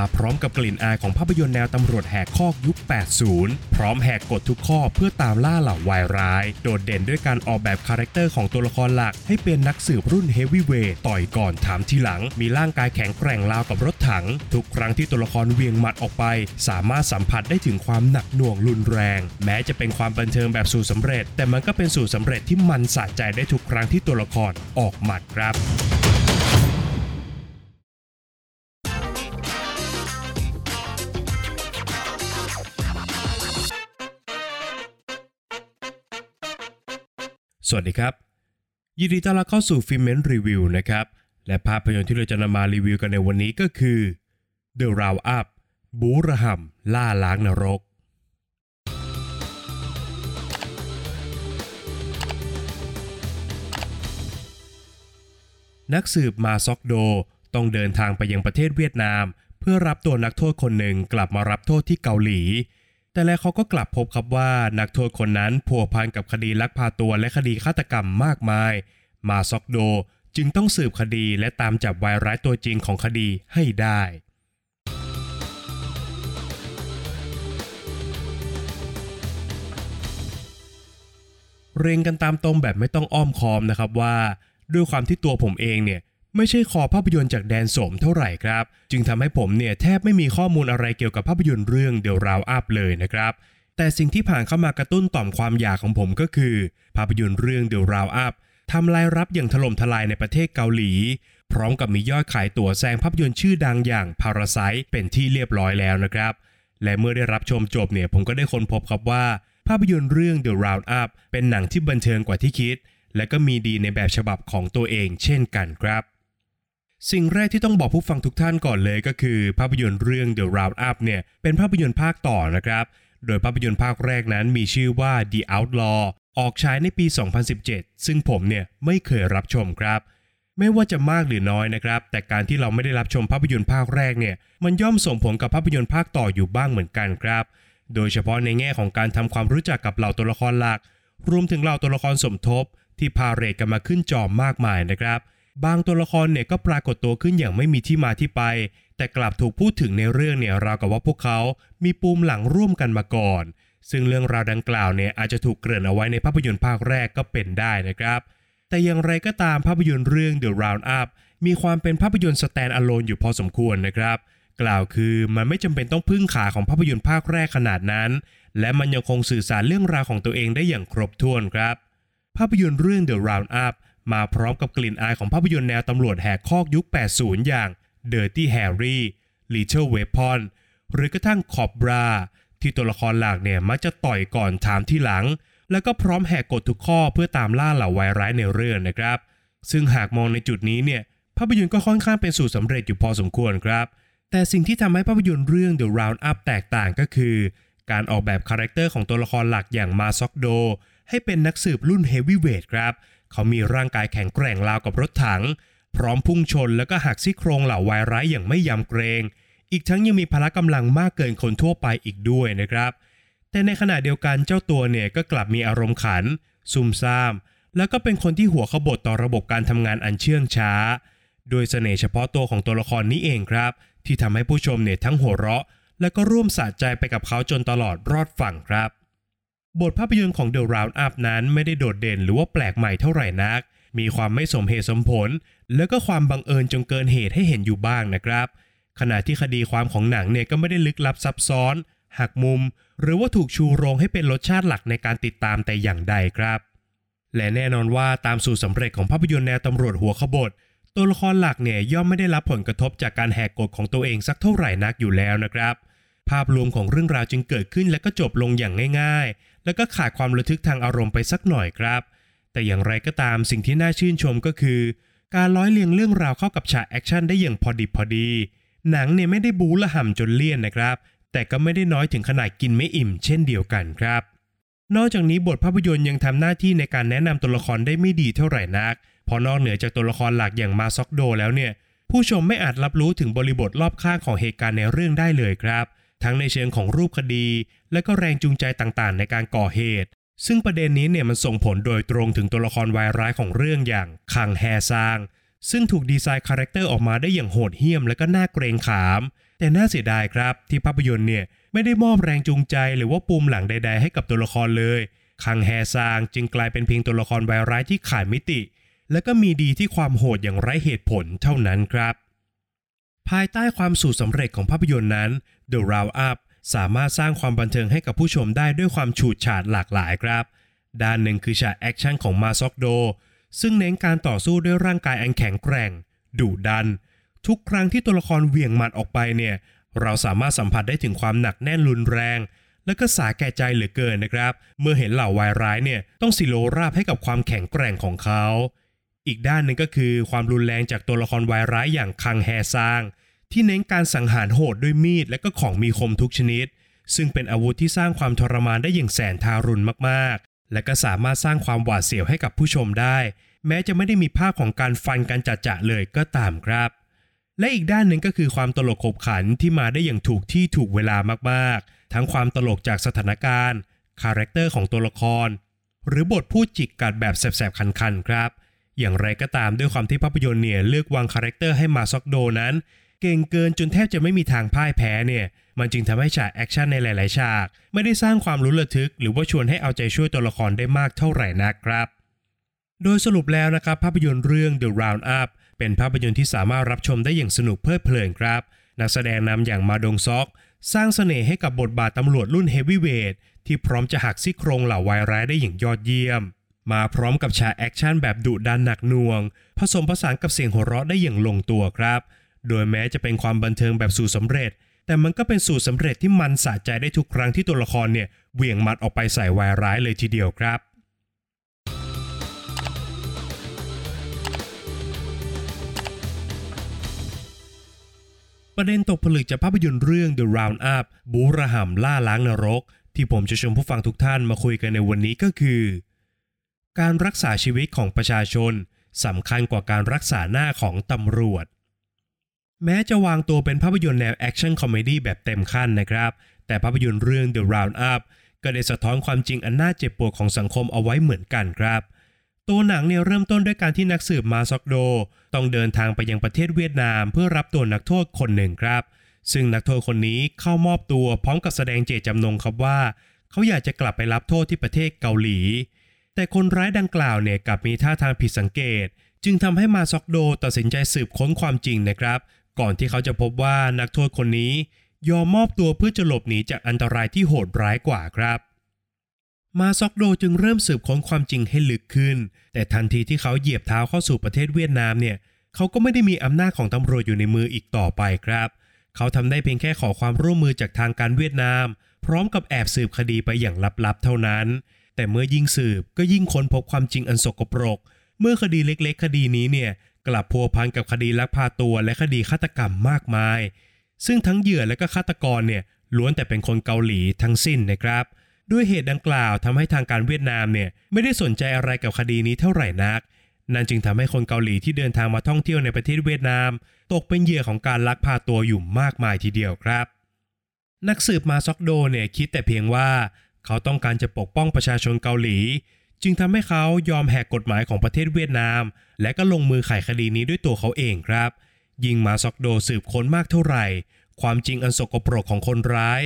มาพร้อมกับกลิ่นอายของภาพยนตร์แนวตำรวจแหกคอกยุค 80 พร้อมแหกกฎทุกข้อเพื่อตามล่าเหล่าวายร้าย โดดเด่นด้วยการออกแบบคาแรคเตอร์ของตัวละครหลัก ให้เป็นนักสืบรุ่นเฮฟวีเวทต่อยก่อนถามทีหลัง มีร่างกายแข็งแกร่งราวกับรถถัง ทุกครั้งที่ตัวละครเหวี่ยงหมัดออกไป สามารถสัมผัสได้ถึงความหนักหน่วงรุนแรง แม้จะเป็นความบันเทิงแบบสูตรสำเร็จ แต่มันก็เป็นสูตรสำเร็จที่มันสะใจได้ทุกครั้งที่ตัวละครออกหมัดครับ สวัสดีครับ ยินดีต้อนรับเข้าสู่ฟิเมนรีวิวนะครับ และภาพยนตร์ที่เราจะนำมารีวิวกันในวันนี้ก็คือ The Round Up บูระหำล่าล้างนรก นักสืบมาซอกโดต้องเดินทางไปยังประเทศเวียดนาม เพื่อรับตัวนักโทษคนหนึ่งกลับมารับโทษที่เกาหลี แต่แล้วเขาก็กลับพบครับว่านักโทษคนนั้นพัวพันกับคดีลักพาตัวและคดีฆาตกรรมมากมาย มาซอกโดจึงต้องสืบคดีและตามจับวายร้ายตัวจริงของคดีให้ได้ เรียงกันตามตรงแบบไม่ต้องอ้อมค้อมนะครับว่า ด้วยความที่ตัวผมเองเนี่ย ไม่ใช่คอภาพยนตร์จากแดนโสมเท่าไหร่ครับ จึงทำให้ผมเนี่ยแทบไม่มีข้อมูลอะไรเกี่ยวกับภาพยนตร์เรื่องเด e ราวอัพเลยนะครับ แต่สิ่งที่ผ่านเข้ามากระตุ้นต่อมความอยากของผมก็คือ ภาพยนตร์เรื่องเด e ราวอัพทำรายรับอย่างถล่มทลายในประเทศเกาหลี พร้อมกับมียอดขายตั๋วแซงภาพยนตร์ชื่อดังอย่าง Parasite เป็นที่เรียบร้อยแล้วนะครับ และเมื่อได้รับชมจบเนี่ยผมก็ได้ค้นพบครับว่า ภาพยนตร์เรื่อง The Round Up เป็นหนังที่บันเทิงกว่าที่คิด และก็มีดีในแบบฉบับของตัวเองเช่นกันครับ สิ่งแรกที่ต้องบอกผู้ฟังทุกท่านก่อนเลยก็คือ ภาพยนตร์เรื่อง The Round Up เนี่ยเป็นภาพยนตร์ภาคต่อนะครับ โดยภาพยนตร์ภาคแรกนั้นมีชื่อว่า The Outlaw ออกฉายในปี 2017 ซึ่งผมเนี่ยไม่เคยรับชมครับ ไม่ว่าจะมากหรือน้อยนะครับ แต่การที่เราไม่ได้รับชมภาพยนตร์ภาคแรกเนี่ยมันย่อมส่งผลกับภาพยนตร์ภาคต่ออยู่บ้างเหมือนกันครับ โดยเฉพาะในแง่ของการทำความรู้จักกับเหล่าตัวละครหลัก รวมถึงเหล่าตัวละครสมทบ ที่พาเรทกันมาขึ้นจอมากมายนะครับ บางตัวละครเนี่ยก็ปรากฏตัวขึ้นอย่างไม่มีที่มาที่ไป แต่กลับถูกพูดถึงในเรื่องเนี่ยราวกับว่าพวกเขา มีปูมหลังร่วมกันมาก่อน ซึ่งเรื่องราวดังกล่าวเนี่ยอาจจะถูกเกริ่นเอาไว้ในภาพยนตร์ภาคแรกก็เป็นได้นะครับ แต่อย่างไรก็ตามภาพยนตร์เรื่อง The Round Up มีความเป็นภาพยนตร์ stand alone อยู่พอสมควรนะครับ กล่าวคือมันไม่จำเป็นต้องพึ่งขาของภาพยนตร์ภาคแรกขนาดนั้น และมันยังคงสื่อสารเรื่องราวของตัวเองได้อย่างครบถ้วนครับ ภาพยนตร์เรื่อง The Round Up มาพร้อมกับกลิ่นอายของภาพยนตร์แนวตำรวจแหกคอกยุค 80 อย่าง Dirty Harry Little Weapon หรือกระทั่ง Cobra ที่ตัวละครหลักเนี่ยมักจะต่อยก่อนถามที่หลัง แล้วก็พร้อมแหกกฎทุกข้อเพื่อตามล่าเหล่าวายร้ายในเรื่องนะครับ ซึ่งหากมองในจุดนี้เนี่ยภาพยนตร์ก็ค่อนข้างเป็นสูตรสำเร็จอยู่พอสมควรครับ แต่สิ่งที่ทำให้ภาพยนตร์เรื่อง The Round Up แตกต่างก็คือ การออกแบบคาแรคเตอร์ของตัวละครหลักอย่างมาซอกโด ให้เป็นนักสืบรุ่นเฮฟวีเวทครับ เขามีร่างกายแข็งแกร่งราวกับรถถัง พร้อมพุ่งชนแล้วก็หักซี่โครงเหล่าวายร้ายอย่างไม่ยำเกรง อีกทั้งยังมีพละกำลังมากเกินคนทั่วไปอีกด้วยนะครับ แต่ในขณะเดียวกันเจ้าตัวเนี่ยก็กลับมีอารมณ์ขัน ซุ่มซ่าม แล้วก็เป็นคนที่หัวขบถต่อระบบการทำงานอันเชื่องช้า โดยเสน่ห์เฉพาะตัวของตัวละครนี้เองครับ ที่ทำให้ผู้ชมเนี่ยทั้งหัวเราะ และก็ร่วมสะใจไปกับเขาจนตลอดรอดฝั่งครับ บทภาพยนตร์ของ The Round Up นั้นไม่ได้โดดเด่นหรือว่าแปลกใหม่เท่าไหร่นัก มีความไม่สมเหตุสมผล แล้วก็ความบังเอิญจนเกินเหตุให้เห็นอยู่บ้างนะครับ ขณะที่คดีความของหนังเนี่ยก็ไม่ได้ลึกลับซับซ้อน หักมุม หรือว่าถูกชูโรงให้เป็นรสชาติหลักในการติดตามแต่อย่างใดครับ และแน่นอนว่าตามสูตรสำเร็จของภาพยนตร์แนวตำรวจหัวขบถตัวละครหลักเนี่ยย่อมไม่ได้รับผลกระทบจากการแหกกฎของตัวเองสักเท่าไหร่นักอยู่แล้วนะครับ ภาพรวมของเรื่องราวจึงเกิดขึ้นและก็จบลงอย่างง่ายๆ แล้วก็ขาดความระทึกทางอารมณ์ไปสักหน่อยครับ แต่อย่างไรก็ตามสิ่งที่น่าชื่นชมก็คือ การร้อยเรียงเรื่องราวเข้ากับฉากแอคชั่นได้อย่างพอดิบพอดี หนังเนี่ยไม่ได้บู๊ระห่ำจนเลี่ยนนะครับ แต่ก็ไม่ได้น้อยถึงขนาดกินไม่อิ่ม เช่นเดียวกันครับ นอกจากนี้บทภาพยนตร์ยังทำหน้าที่ในการแนะนำตัวละครได้ไม่ดีเท่าไหร่นักเพราะนอกเหนือจากตัวละครหลักอย่างมาซอกโดแล้วเนี่ยผู้ชมไม่อาจรับรู้ถึงบริบทรอบข้างของเหตุการณ์ในเรื่องได้เลยครับ ทั้งในเชิงของรูปคดี และก็แรงจูงใจต่างๆ ในการก่อเหตุ ซึ่งประเด็นนี้เนี่ยมันส่งผลโดยตรงถึงตัวละครวายร้ายของเรื่องอย่างคังแฮซาง ซึ่งถูกดีไซน์คาแรคเตอร์ออกมาได้อย่างโหดเหี้ยมและก็น่าเกรงขาม แต่น่าเสียดายครับ ที่ภาพยนตร์เนี่ยไม่ได้มอบแรงจูงใจหรือว่าปูมหลังใด ๆ ให้กับตัวละครเลยคังแฮซางจึงกลายเป็นเพียงตัวละครวายร้ายที่ขาดมิติ และก็มีดีที่ความโหดอย่างไร้เหตุผลเท่านั้นครับ ภายใต้ความสูตรสำเร็จของภาพยนตร์นั้น The Round Up สามารถสร้างความบันเทิงให้กับผู้ชมได้ด้วยความฉูดฉาดหลากหลายครับ ด้านหนึ่งคือฉากแอคชั่นของมาซอกโด ซึ่งเน้นการต่อสู้ด้วยร่างกายอันแข็งแกร่ง ดุดัน ทุกครั้งที่ตัวละครเหวี่ยงหมัดออกไปเนี่ย เราสามารถสัมผัสได้ถึงความหนักแน่นรุนแรง และก็สาแก่ใจเหลือเกินนะครับ เมื่อเห็นเหล่าวายร้ายเนี่ยต้องสิโลราบให้กับความแข็งแกร่งของเขา อีกด้านหนึ่งก็คือความรุนแรงจากตัวละครวายร้ายอย่างคังแฮซาง ที่เน้นการสังหารโหดด้วยมีดและก็ของมีคมทุกชนิด ซึ่งเป็นอาวุธที่สร้างความทรมานได้อย่างแสนทารุณมากๆ และก็สามารถสร้างความหวาดเสียวให้กับผู้ชมได้ แม้จะไม่ได้มีภาพของการฟันกันจะจะเลยก็ตามครับ และอีกด้านหนึ่งก็คือความตลกขบขันที่มาได้อย่างถูกที่ถูกเวลามากๆ ทั้งความตลกจากสถานการณ์คาแรคเตอร์ของตัวละคร หรือบทพูดจิกกัดแบบแสบๆคันๆครับ อย่างไรก็ตามด้วยความที่ภาพยนตร์เนี่ยเลือกวางคาแรคเตอร์ให้มาซอกโดนั้น เก่งเกินจนแทบจะไม่มีทางพ่ายแพ้เนี่ย มันจึงทำให้ฉากแอคชั่นในหลาย ๆ ฉาก ไม่ได้สร้างความลุ้นระทึก หรือว่าชวนให้เอาใจช่วยตัวละครได้มากเท่าไหร่นักครับ โดยสรุปแล้วนะครับภาพยนตร์เรื่อง The Round Up เป็นภาพยนตร์ที่สามารถรับชมได้อย่างสนุกเพลิดเพลินครับ นักแสดงนำอย่างมาดงซอก สร้างเสน่ห์ให้กับบทบาทตำรวจรุ่นเฮฟวีเวทที่พร้อมจะหักซี่โครงเหล่าวายร้ายได้อย่างยอดเยี่ยม มาพร้อมกับฉากแอคชั่นแบบดุดันหนักหน่วง ผสมผสานกับเสียงหัวเราะได้อย่างลงตัวครับ โดยแม้จะเป็นความบันเทิงแบบสูตรสำเร็จ แต่มันก็เป็นสูตรสำเร็จที่มันสะใจได้ทุกครั้งที่ตัวละครเนี่ยเหวี่ยงหมัดออกไปใส่วายร้ายเลยทีเดียวครับ ประเด็นตกผลึกจากภาพยนตร์เรื่อง The Round Up บู๊ระห่ำล่าล้างนรก ที่ผมจะชวนผู้ฟังทุกท่านมาคุยกันในวันนี้ก็คือ การรักษาชีวิตของประชาชนสำคัญกว่าการรักษาหน้าของตำรวจ แม้จะวางตัวเป็นภาพยนตร์แนวแอคชั่นคอมเมดี้แบบเต็มขั้นนะครับ แต่ภาพยนตร์เรื่อง The Round Up ก็ได้สะท้อนความจริงอันน่าเจ็บปวดของสังคมเอาไว้เหมือนกันครับ ตัวหนังเนี่ยเริ่มต้นด้วยการที่นักสืบมาซอกโด ต้องเดินทางไปยังประเทศเวียดนาม เพื่อรับตัวนักโทษคนหนึ่งครับ ซึ่งนักโทษคนนี้เข้ามอบตัวพร้อมกับแสดงเจตจำนงครับว่า เขาอยากจะกลับไปรับโทษที่ประเทศเกาหลี แต่คนร้ายดังกล่าวเนี่ยกลับมีท่าทางผิดสังเกต จึงทำให้มาซอกโดตัดสินใจสืบค้นความจริงนะครับ ก่อนที่เขาจะพบว่านักโทษคนนี้ยอมมอบตัวเพื่อจะหลบหนีจากอันตรายที่โหดร้ายกว่าครับ มาซอกโดจึงเริ่มสืบค้นความจริงให้ลึกขึ้น แต่ทันทีที่เขาเหยียบเท้าเข้าสู่ประเทศเวียดนามเนี่ย เขาก็ไม่ได้มีอำนาจของตำรวจอยู่ในมืออีกต่อไปครับ เขาทำได้เพียงแค่ขอความร่วมมือจากทางการเวียดนาม พร้อมกับแอบสืบคดีไปอย่างลับๆ เท่านั้น แต่เมื่อยิ่งสืบก็ยิ่งค้นพบความจริงอันสกปรก เมื่อคดีเล็ก ๆ คดีนี้เนี่ย กลับพัวพันกับคดีลักพาตัวและคดีฆาตกรรมมากมาย ซึ่งทั้งเหยื่อและก็ฆาตกรเนี่ยล้วนแต่เป็นคนเกาหลีทั้งสิ้นนะครับ ด้วยเหตุดังกล่าวทำให้ทางการเวียดนามเนี่ยไม่ได้สนใจอะไรกับคดีนี้เท่าไหร่นัก นั่นจึงทำให้คนเกาหลีที่เดินทางมาท่องเที่ยวในประเทศเวียดนาม ตกเป็นเหยื่อของการลักพาตัวอยู่มากมายทีเดียวครับ นักสืบมาซอกโดเนี่ยคิดแต่เพียงว่า เขาต้องการจะปกป้องประชาชนเกาหลี จึงทำให้เขายอมแหกกฎหมายของประเทศเวียดนาม และก็ลงมือไขคดีนี้ด้วยตัวเขาเองครับ ยิ่งมาซอกโดสืบค้นมากเท่าไหร่ ความจริงอันสกปรกของคนร้าย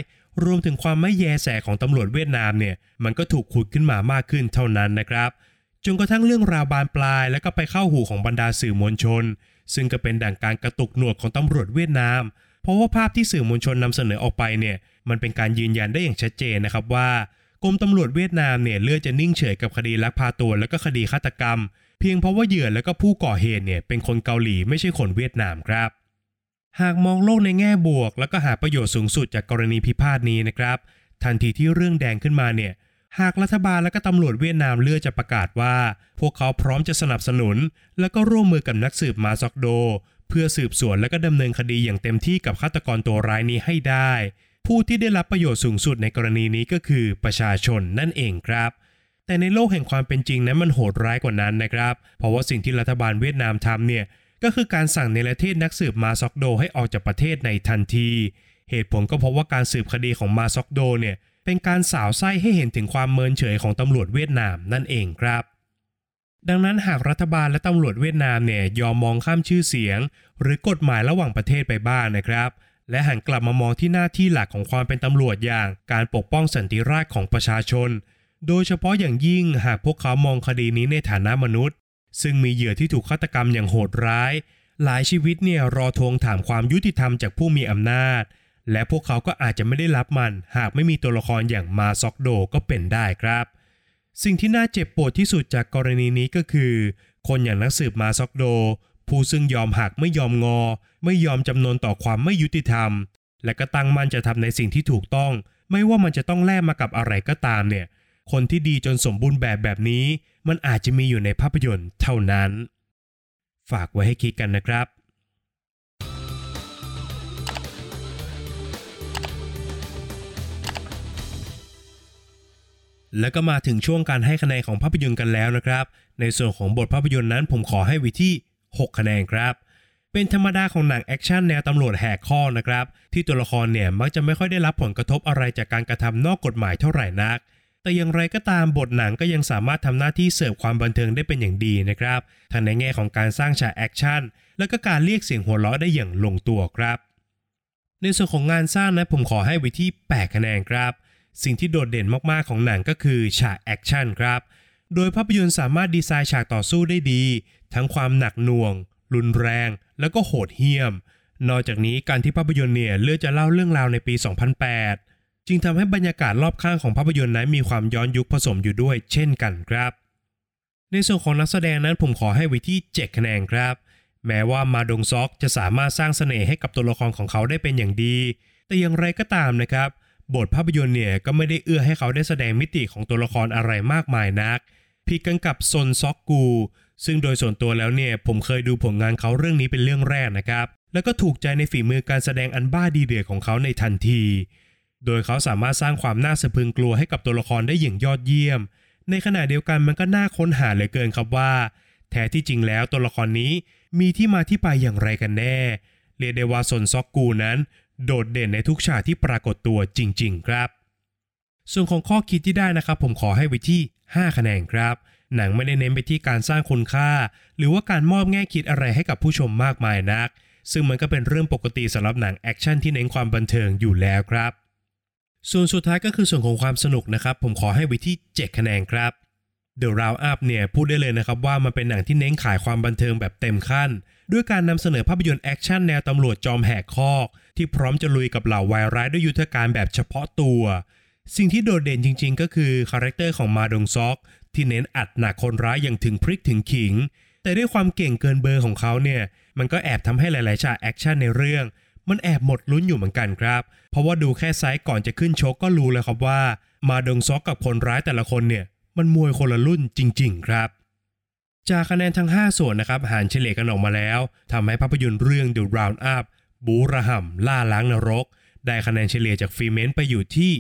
รวมถึงความไม่แยแสของตำรวจเวียดนามเนี่ยมันก็ถูกขุดขึ้นมามากขึ้นเท่านั้นนะครับจนกระทั่งเรื่องราวบานปลาย และก็ไปเข้าหูของบรรดาสื่อมวลชน ซึ่งก็เป็นดั่งการกระตุกหนวดของตำรวจเวียดนาม เพราะว่าภาพที่สื่อมวลชนนำเสนอออกไปเนี่ยมันเป็นการยืนยันได้อย่างชัดเจนนะครับว่า กรมตำรวจเวียดนามเนี่ยเลือกจะนิ่งเฉยกับคดีลักพาตัวและก็คดีฆาตกรรม เพียงเพราะว่าเหยื่อและก็ผู้ก่อเหตุเนี่ยเป็นคนเกาหลีไม่ใช่คนเวียดนามครับ หากมองโลกในแง่บวก แล้วก็หาประโยชน์สูงสุดจากกรณีพิพาทนี้นะครับ ทันทีที่เรื่องแดงขึ้นมาเนี่ยหากรัฐบาลและก็ตำรวจเวียดนามเลือกจะประกาศว่า พวกเขาพร้อมจะสนับสนุน และก็ร่วมมือกับนักสืบมาซอกโด เพื่อสืบสวนและก็ดำเนินคดีอย่างเต็มที่กับฆาตกรตัวร้ายนี้ให้ได้ ผู้ที่ได้รับประโยชน์สูงสุดในกรณีนี้ก็คือประชาชนนั่นเองครับ แต่ในโลกแห่งความเป็นจริงนั้นมันโหดร้ายกว่านั้นนะครับ เพราะว่าสิ่งที่รัฐบาลเวียดนามทำเนี่ยก็คือการสั่งในประเทศนักสืบมาซอกโด ให้ออกจากประเทศในทันที เหตุผลก็เพราะว่าการสืบคดีของมาซอกโดเนี่ยเป็นการสาวไส้ให้เห็นถึงความเมินเฉยของตำรวจเวียดนามนั่นเองครับ ดังนั้นหากรัฐบาลและตำรวจเวียดนามเนี่ยยอมมองข้ามชื่อเสียง หรือกฎหมายระหว่างประเทศไปบ้างนะครับ และหันกลับมามองที่หน้าที่หลักของความเป็นตำรวจอย่างการปกป้องสันติราษฎร์ของประชาชน โดยเฉพาะอย่างยิ่งหากพวกเขามองคดีนี้ในฐานะมนุษย์ ซึ่งมีเหยื่อที่ถูกฆาตกรรมอย่างโหดร้าย หลายชีวิตเนี่ยรอทวงถามความยุติธรรมจากผู้มีอำนาจ และพวกเขาก็อาจจะไม่ได้รับมัน หากไม่มีตัวละครอย่างมาซอกโดก็เป็นได้ครับ สิ่งที่น่าเจ็บปวดที่สุดจากกรณีนี้ก็คือ คนอย่างนักสืบมาซอกโด ผู้ซึ่งยอมหักไม่ยอมงอ ไม่ยอมจำนนต่อความไม่ยุติธรรม และก็ตั้งมั่นจะทำในสิ่งที่ถูกต้อง ไม่ว่ามันจะต้องแลกมากับอะไรก็ตามเนี่ย คนที่ดีจนสมบูรณ์แบบแบบนี้ มันอาจจะมีอยู่ในภาพยนตร์เท่านั้น ฝากไว้ให้คิดกันนะครับแล้วก็มาถึงช่วงการให้คะแนนของภาพยนตร์กันแล้วนะครับ ในส่วนของบทภาพยนตร์นั้นผมขอให้ไว้ที่ 6 คะแนนครับ เป็นธรรมดาของหนังแอคชั่นแนวตำรวจแหกคอกนะครับ ที่ตัวละครเนี่ยมักจะไม่ค่อยได้รับผลกระทบอะไรจากการกระทำนอกกฎหมายเท่าไหร่นัก แต่อย่างไรก็ตามบทหนังก็ยังสามารถทำหน้าที่เสิร์ฟความบันเทิงได้เป็นอย่างดีนะครับทั้งในแง่ของการสร้างฉากแอคชั่นและก็การเรียกเสียงหัวเราะได้อย่างลงตัวครับ ในส่วนของงานสร้างนะผมขอให้ไว้ที่ 8 คะแนนครับ สิ่งที่โดดเด่นมากๆของหนังก็คือฉากแอคชั่นครับโดยภาพยนตร์สามารถดีไซน์ฉากต่อสู้ได้ดี ทั้งความหนักหน่วง รุนแรง แล้วก็โหดเหี้ยม นอกจากนี้การที่ภาพยนตร์เนี่ยเลือกจะเล่าเรื่องราวในปี 2008 จึงทำให้บรรยากาศรอบข้างของภาพยนตร์นั้นมีความย้อนยุคผสมอยู่ด้วยเช่นกันครับ ในส่วนของนักแสดงนั้นผมขอให้ไว้ที่7คะแนนครับ แม้ว่ามาดงซอกจะสามารถสร้างเสน่ห์ให้กับตัวละครของเขาได้เป็นอย่างดี แต่อย่างไรก็ตามนะครับบทภาพยนตร์เนี่ยก็ไม่ได้เอื้อให้เขาได้แสดงมิติของตัวละครอะไรมากมายนักผิดกันกับซนซอกกู ซึ่งโดยส่วนตัวแล้วเนี่ยผมเคยดูผลงานเขาเรื่องนี้เป็นเรื่องแรกนะครับ แล้วก็ถูกใจในฝีมือการแสดงอันบ้าดีเดือดของเขาในทันที โดยเขาสามารถสร้างความน่าสะพึงกลัวให้กับตัวละครได้อย่างยอดเยี่ยม ในขณะเดียวกันมันก็น่าค้นหาเหลือเกินครับว่า แท้ที่จริงแล้วตัวละครนี้มีที่มาที่ไปอย่างไรกันแน่เรียกได้ว่าซนซอกกูนั้น โดดเด่นในทุกฉากที่ปรากฏตัวจริง ๆ ครับ ส่วนของข้อคิดที่ได้นะครับ ผมขอให้ไว้ที่ 5 คะแนนครับ หนังไม่ได้เน้นไปที่การสร้างคุณค่า หรือว่าการมอบแง่คิดอะไรให้กับผู้ชมมากมายนัก ซึ่งมันก็เป็นเรื่องปกติสำหรับหนังแอคชั่นที่เน้นความบันเทิงอยู่แล้วครับ ส่วนสุดท้ายก็คือส่วนของความสนุกนะครับ ผมขอให้ไว้ที่ 7 คะแนนครับ The Round Up เนี่ยพูดได้เลยนะครับว่ามันเป็นหนังที่เน้นขายความบันเทิงแบบเต็มขั้น ด้วยการนำเสนอภาพยนตร์แอคชั่นแนวตำรวจจอมแหกคอก ที่พร้อมจะลุยกับเหล่าวายร้ายด้วยยุทธการแบบเฉพาะตัว สิ่งที่โดดเด่นจริงๆ ก็คือคาแรคเตอร์ของมาดงซอก ที่เน้นอัดหนักคนร้ายอย่างถึงพริกถึงขิง แต่ด้วยความเก่งเกินเบอร์ของเขาเนี่ย มันก็แอบทำให้หลายๆฉากแอคชั่นในเรื่อง มันแอบหมดลุ้นอยู่เหมือนกันครับ เพราะว่าดูแค่ไซส์ก่อนจะขึ้นชกก็รู้เลยครับว่า มาดงซอกกับคนร้ายแต่ละคนเนี่ย มันมวยคนละรุ่นจริง ๆ ครับ จากคะแนนทั้ง 5 ส่วนนะครับหารเฉลี่ยกันออกมาแล้วทำให้ภาพยนตร์เรื่อง The Round Up บูระห่ำล่าล้างนรก ได้คะแนนเฉลี่ยจากฟีเมนต์ไปอยู่ที่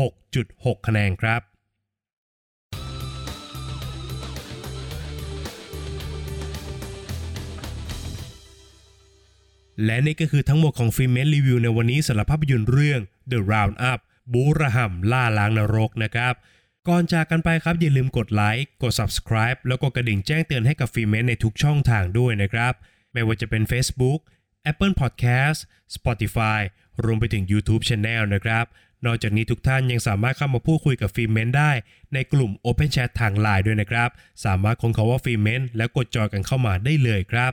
6.6 คะแนนครับ และนี่ก็คือทั้งหมดของฟิเมนรีวิวในวันนี้สำหรับภาพยนตร์เรื่อง The Round Up บู๊ระห่ำล่าล้างนรกนะครับ ก่อนจากกันไปครับอย่าลืมกดไลค์กด subscribe แล้วก็กระดิ่งแจ้งเตือนให้กับฟิเมนในทุกช่องทางด้วยนะครับ ไม่ว่าจะเป็น Facebook Apple Podcast Spotify รวมไปถึง YouTube Channel นะครับ นอกจากนี้ทุกท่านยังสามารถเข้ามาพูดคุยกับฟิเมนได้ ในกลุ่ม Open Chat ทางไลน์ด้วยนะครับ สามารถค้นคำว่าฟิเมนแล้วกดจอยกันเข้ามาได้เลยครับ